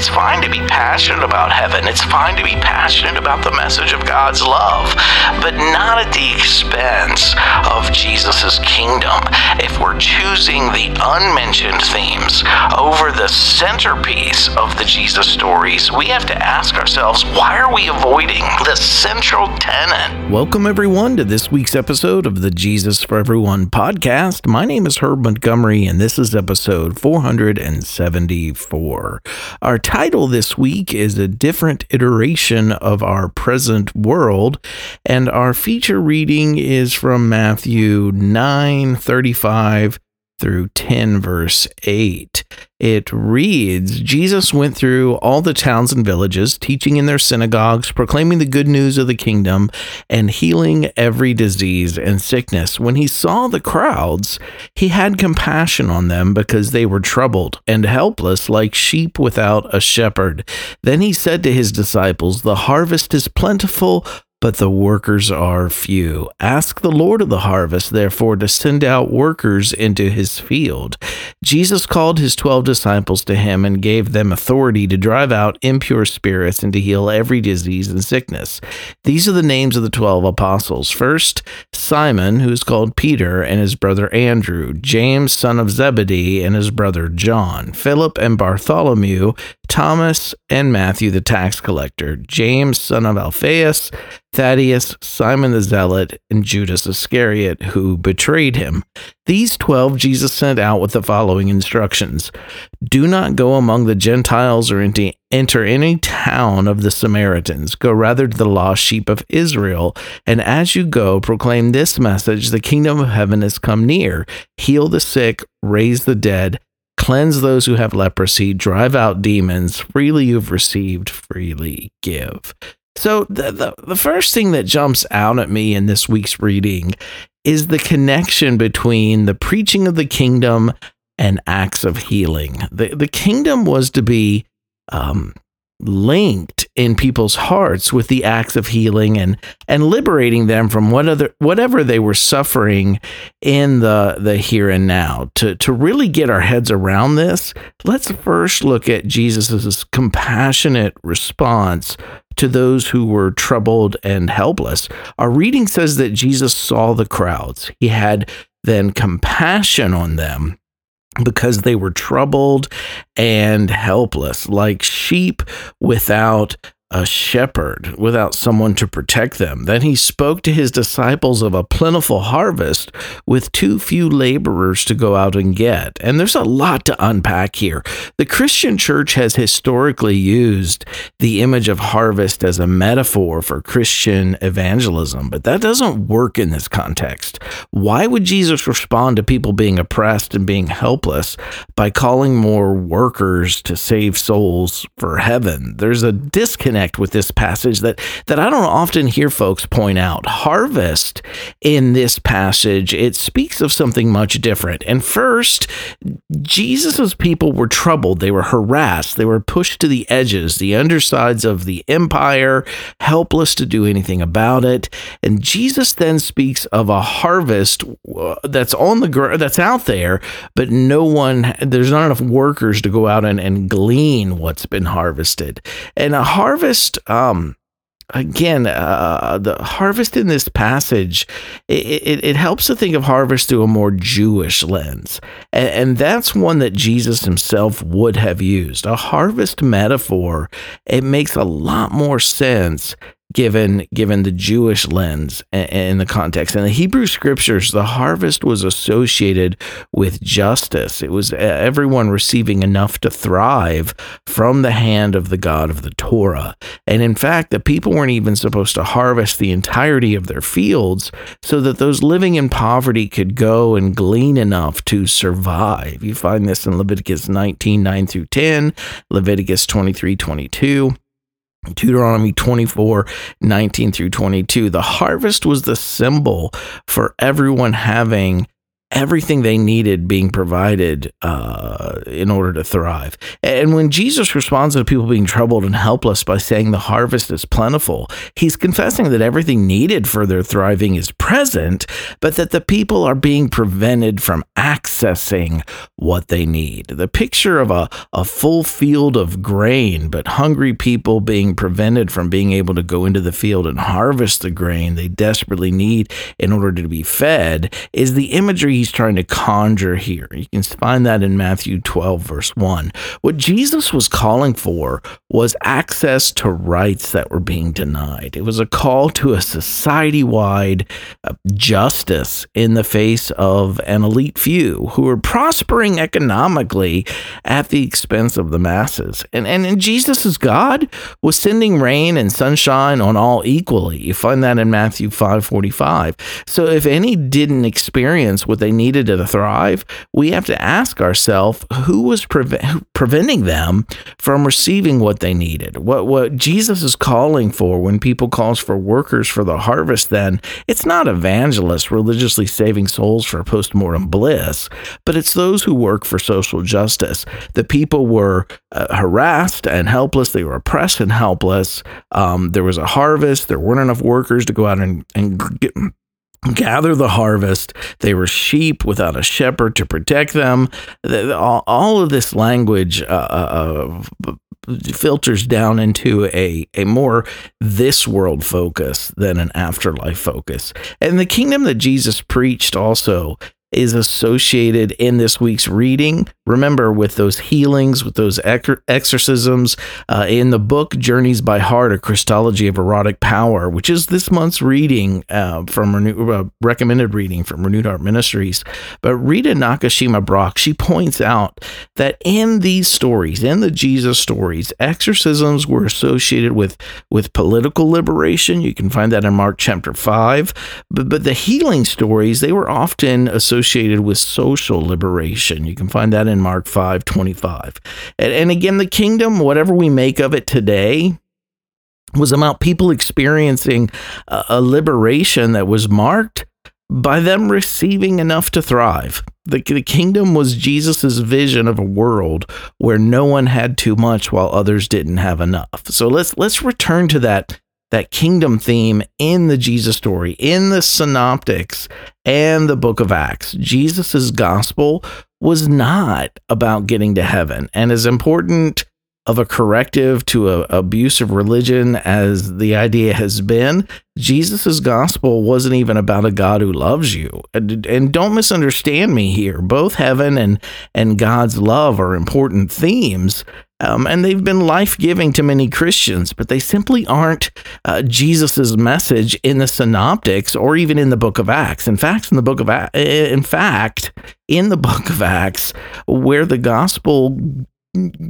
It's fine to be passionate about heaven. It's fine to be passionate about the message of God's love, but not at the expense of Jesus' kingdom. If we're choosing the unmentioned themes over the centerpiece of the Jesus stories, we have to ask ourselves why are we avoiding the central tenet? Welcome, everyone, to this week's episode of the Jesus for Everyone podcast. My name is Herb Montgomery, and this is episode 474. Our title this week is A Different Iteration of Our Present World, and our feature reading is from Matthew 9 35 through 10, verse 8. It reads Jesus went through all the towns and villages, teaching in their synagogues, proclaiming the good news of the kingdom, and healing every disease and sickness. When he saw the crowds, he had compassion on them because they were troubled and helpless like sheep without a shepherd. Then he said to his disciples, The harvest is plentiful but the workers are few. Ask the Lord of the harvest, therefore, to send out workers into his field. Jesus called his twelve disciples to him and gave them authority to drive out impure spirits and to heal every disease and sickness. These are the names of the twelve apostles. First, Simon, who is called Peter, and his brother Andrew, James, son of Zebedee, and his brother John, Philip and Bartholomew, Thomas and Matthew the tax collector, James, son of Alphaeus, Thaddeus, Simon the Zealot, and Judas Iscariot, who betrayed him. These twelve Jesus sent out with the following instructions Do not go among the Gentiles or enter any town of the Samaritans. Go rather to the lost sheep of Israel. And as you go, proclaim this message The kingdom of heaven has come near. Heal the sick, raise the dead cleanse those who have leprosy, drive out demons. Freely you've received, freely give. So, the, the, the first thing that jumps out at me in this week's reading is the connection between the preaching of the kingdom and acts of healing. The, the kingdom was to be um, linked in people's hearts with the acts of healing and and liberating them from what other, whatever they were suffering in the the here and now. To to really get our heads around this let's first look at Jesus's compassionate response to those who were troubled and helpless. Our reading says that Jesus saw the crowds. He had then compassion on them because they were troubled and helpless, like sheep without a shepherd without someone to protect them. Then he spoke to his disciples of a plentiful harvest with too few laborers to go out and get. And there's a lot to unpack here. The Christian church has historically used the image of harvest as a metaphor for Christian evangelism, but that doesn't work in this context. Why would Jesus respond to people being oppressed and being helpless by calling more workers to save souls for heaven? There's a disconnect with this passage that that I don't often hear folks point out. Harvest in this passage, it speaks of something much different. And first, Jesus's people were troubled, they were harassed, they were pushed to the edges, the undersides of the empire, helpless to do anything about it. And Jesus then speaks of a harvest uh, that's on the ground, that's out there, but no one there's not enough workers to go out and, and glean what's been harvested. And a harvest harvest um again uh, the harvest in this passage it, it, it, helps to think of harvest through a more jewish lens. And, and, that's one that jesus himself would have used. A harvest metaphor it makes a lot more sense given given the Jewish lens in the context. In the Hebrew scriptures, the harvest was associated with justice. It was everyone receiving enough to thrive from the hand of the God of the Torah. And in fact, the people weren't even supposed to harvest the entirety of their fields so that those living in poverty could go and glean enough to survive. You find this in Leviticus 19 9 through 10, Leviticus 23 22. Deuteronomy 24, 19 through 22. The harvest was the symbol for everyone having everything they needed being provided uh, in order to thrive. And when Jesus responds to people being troubled and helpless by saying the harvest is plentiful, he's confessing that everything needed for their thriving is present, but that the people are being prevented from accessing what they need. The picture of a, a full field of grain, but hungry people being prevented from being able to go into the field and harvest the grain they desperately need in order to be fed is the imagery he's trying to conjure here. You can find that in Matthew 12, verse 1. What Jesus was calling for was access to rights that were being denied. It was a call to a society wide uh, justice in the face of an elite few who were prospering economically at the expense of the masses. And, and, and Jesus' God was sending rain and sunshine on all equally. You find that in Matthew 5:45. So if any didn't experience what they needed to thrive, we have to ask ourselves who was pre- preventing them from receiving what they needed. What what Jesus is calling for when people calls for workers for the harvest then, it's not evangelists religiously saving souls for postmortem bliss, but it's those who work for social justice. The people were uh, harassed and helpless, they were oppressed and helpless. Um, there was a harvest, there weren't enough workers to go out and, and get gather the harvest. They were sheep without a shepherd to protect them. All, of this language uh, uh, uh, filters down into a, a more this world focus than an afterlife focus. And the kingdom that Jesus preached also is associated in this week's reading. Remember, with those healings, with those exorcisms, uh, in the book Journeys by Heart, a Christology of Erotic Power, which is this month's reading uh, from Renew- uh, recommended reading from Renewed Heart Ministries. But Rita Nakashima Brock, she points out that in these stories, in the Jesus stories, exorcisms were associated with, with political liberation. You can find that in Mark chapter 5. But, but the healing stories, they were often associated associated with social liberation. You can find that in Mark 5 25. And, and again, the kingdom, whatever we make of it today, was about people experiencing a, a liberation that was marked by them receiving enough to thrive. The, the kingdom was Jesus' vision of a world where no one had too much while others didn't have enough. So let's let's return to that that kingdom theme in the Jesus story, in the synoptics and the book of Acts. Jesus' gospel was not about getting to heaven. And as important of a corrective to a abusive religion as the idea has been, Jesus' gospel wasn't even about a God who loves you. And, and don't misunderstand me here. Both heaven and, and God's love are important themes. Um, and they've been life giving to many Christians, but they simply aren't uh, Jesus' message in the Synoptics or even in the Book of Acts. In fact, in the Book of Acts, in fact, in the Book of Acts, where the gospel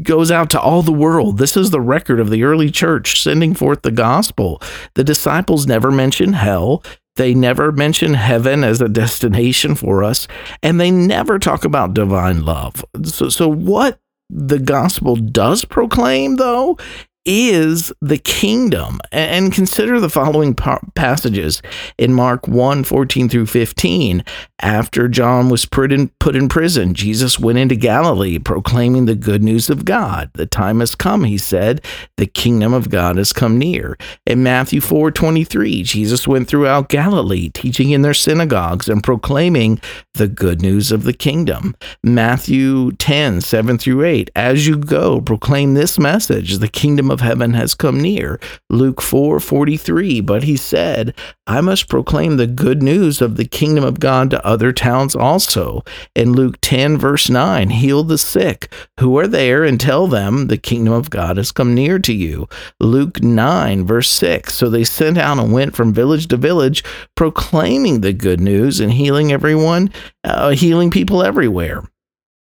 goes out to all the world. This is the record of the early church sending forth the gospel. The disciples never mention hell. They never mention heaven as a destination for us, and they never talk about divine love. So, so what the gospel does proclaim, though, is the kingdom. And consider the following passages in Mark 1 14 through 15. After John was put in, put in prison, Jesus went into Galilee proclaiming the good news of God. The time has come, he said. The kingdom of God has come near. In Matthew 4 23, Jesus went throughout Galilee, teaching in their synagogues and proclaiming the good news of the kingdom. Matthew 10 7 through 8, as you go, proclaim this message the kingdom of heaven has come near. Luke 4 43. But he said, I must proclaim the good news of the kingdom of God to other towns also. In Luke 10, verse 9, heal the sick who are there and tell them the kingdom of God has come near to you. Luke 9, verse 6. So they sent out and went from village to village, proclaiming the good news and healing everyone, uh, healing people everywhere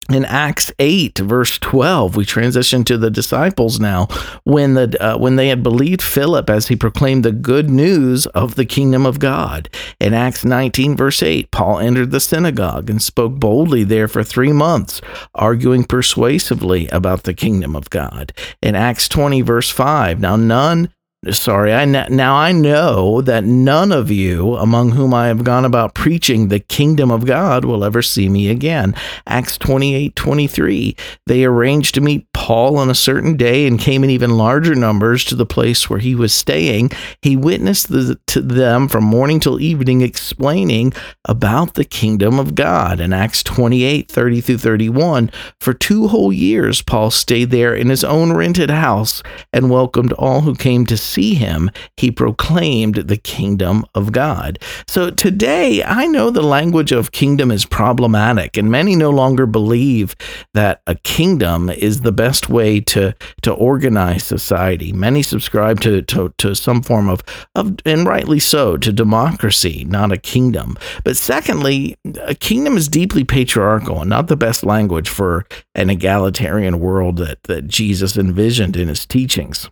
in Acts 8 verse 12 we transition to the disciples now. When the uh, when they had believed Philip as he proclaimed the good news of the kingdom of God. In Acts 19 verse 8 Paul entered the synagogue and spoke boldly there for 3 months arguing persuasively about the kingdom of God. In Acts 20 verse 5 now none sorry, I now I know that none of you among whom I have gone about preaching the kingdom of God will ever see me again. Acts 28 23. They arranged to meet Paul on a certain day and came in even larger numbers to the place where he was staying. He witnessed the, to them from morning till evening, explaining about the kingdom of God. In Acts 28 30 through 31, for two whole years, Paul stayed there in his own rented house and welcomed all who came to see him. He proclaimed the kingdom of God. So today, I know the language of kingdom is problematic, and many no longer believe that a kingdom is the best way to to organize society. Many subscribe to to, to some form of, of and rightly so to democracy, not a kingdom. But secondly, a kingdom is deeply patriarchal and not the best language for an egalitarian world that that Jesus envisioned in his teachings.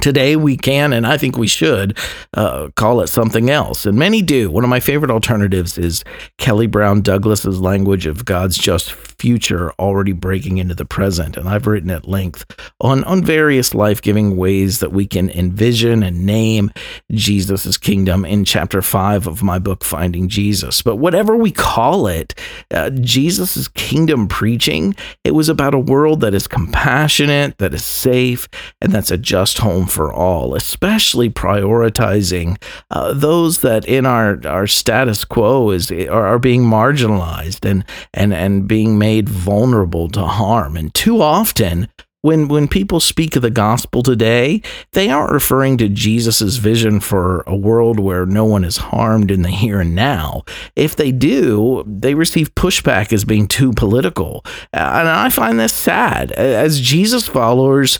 Today, we can, and I think we should, uh, call it something else. And many do. One of my favorite alternatives is Kelly Brown Douglas's language of God's just future already breaking into the present. And I've written at length on, on various life giving ways that we can envision and name Jesus' kingdom in chapter five of my book, Finding Jesus. But whatever we call it, uh, Jesus' kingdom preaching, it was about a world that is compassionate, that is safe, and that's a just home home for all, especially prioritizing uh, those that in our, our status quo is are, are being marginalized and, and, and being made vulnerable to harm. And too often, when when people speak of the gospel today, they aren't referring to Jesus' vision for a world where no one is harmed in the here and now. If they do, they receive pushback as being too political. And I find this sad. As Jesus followers,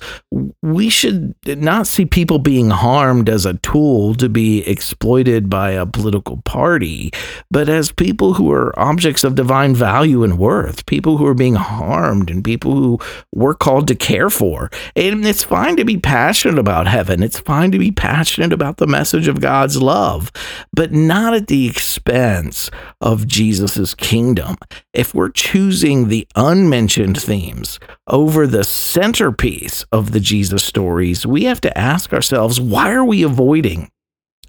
we should not see people being harmed as a tool to be exploited by a political party, but as people who are objects of divine value and worth, people who are being harmed and people who we're called to care for. And it's fine to be passionate about heaven. It's fine to be passionate about the message of God's love, but not at the expense of Jesus' kingdom. If we're choosing the unmentioned themes over the centerpiece of the Jesus stories, we have to ask ourselves why are we avoiding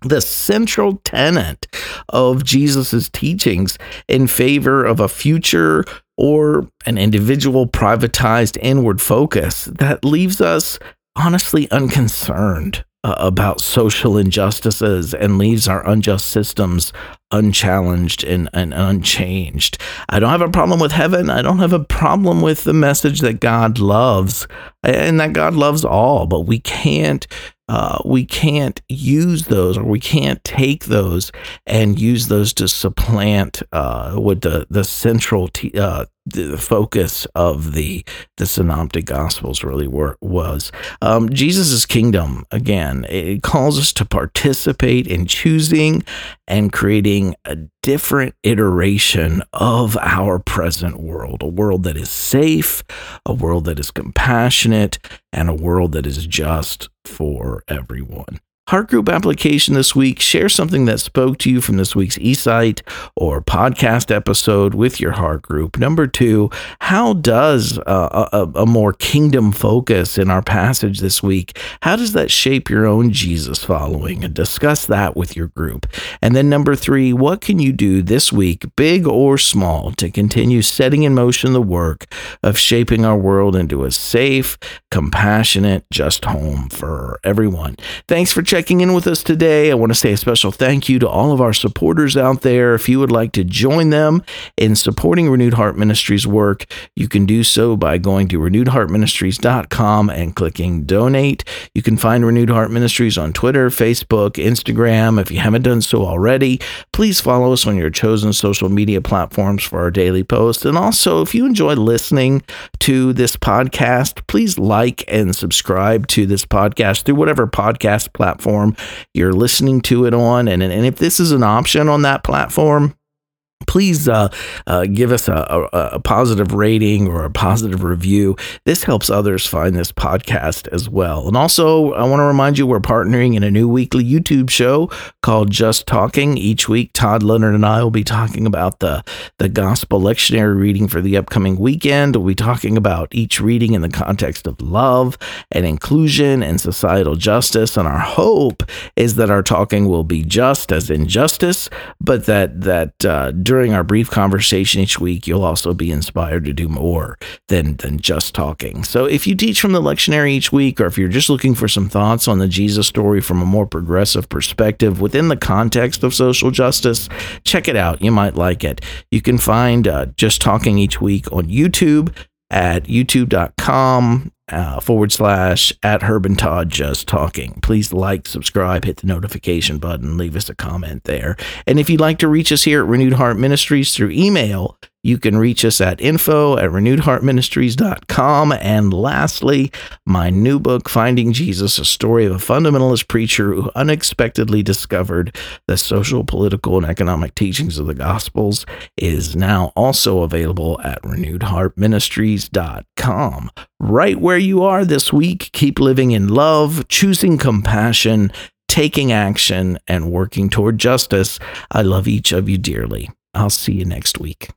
the central tenet of Jesus' teachings in favor of a future or an individual privatized inward focus that leaves us honestly unconcerned uh, about social injustices and leaves our unjust systems unchallenged and, and unchanged. I don't have a problem with heaven. I don't have a problem with the message that God loves and that God loves all, but we can't uh, we can't use those or we can't take those and use those to supplant uh, what the the central t- uh, the focus of the the synoptic gospels really were was. Um, jesus' kingdom again it calls us to participate in choosing and creating a different iteration of our present world a world that is safe a world that is compassionate and a world that is just for everyone. Heart group application this week. Share something that spoke to you from this week's eSight or podcast episode with your heart group. Number two, how does uh, a, a more kingdom focus in our passage this week, how does that shape your own Jesus following? And discuss that with your group. And then number three, what can you do this week, big or small, to continue setting in motion the work of shaping our world into a safe, compassionate, just home for everyone? Thanks for checking in with us today. I want to say a special thank you to all of our supporters out there. If you would like to join them in supporting Renewed Heart Ministries work, you can do so by going to renewedheartministries.com and clicking donate. You can find Renewed Heart Ministries on Twitter, Facebook, Instagram. If you haven't done so already, please follow us on your chosen social media platforms for our daily posts. And also, if you enjoy listening to this podcast, please like and subscribe to this podcast through whatever podcast platform platform you're listening to it on. And, and if this is an option on that platform, please uh, uh, give us a, a, a, positive rating or a positive review. This helps others find this podcast as well. And also, I want to remind you we're partnering in a new weekly YouTube show called Just Talking. Each week, Todd Leonard and I will be talking about the, the gospel lectionary reading for the upcoming weekend. We'll be talking about each reading in the context of love and inclusion and societal justice. And our hope is that our talking will be just as injustice, but that, that uh, during our brief conversation each week, you'll also be inspired to do more than, than just talking. So if you teach from the lectionary each week, or if you're just looking for some thoughts on the Jesus story from a more progressive perspective within the context of social justice, check it out. You might like it. You can find uh, Just Talking each week on YouTube at youtube.com uh, forward slash at Herb and Todd Just Talking. Please like, subscribe, hit the notification button, leave us a comment there. And if you'd like to reach us here at Renewed Heart Ministries through email, you can reach us at info at renewedheartministries.com. And lastly, my new book, Finding Jesus, a story of a fundamentalist preacher who unexpectedly discovered the social, political, and economic teachings of the Gospels, is now also available at renewedheartministries.com. Right where you are this week, keep living in love, choosing compassion, taking action, and working toward justice. I love each of you dearly. I'll see you next week.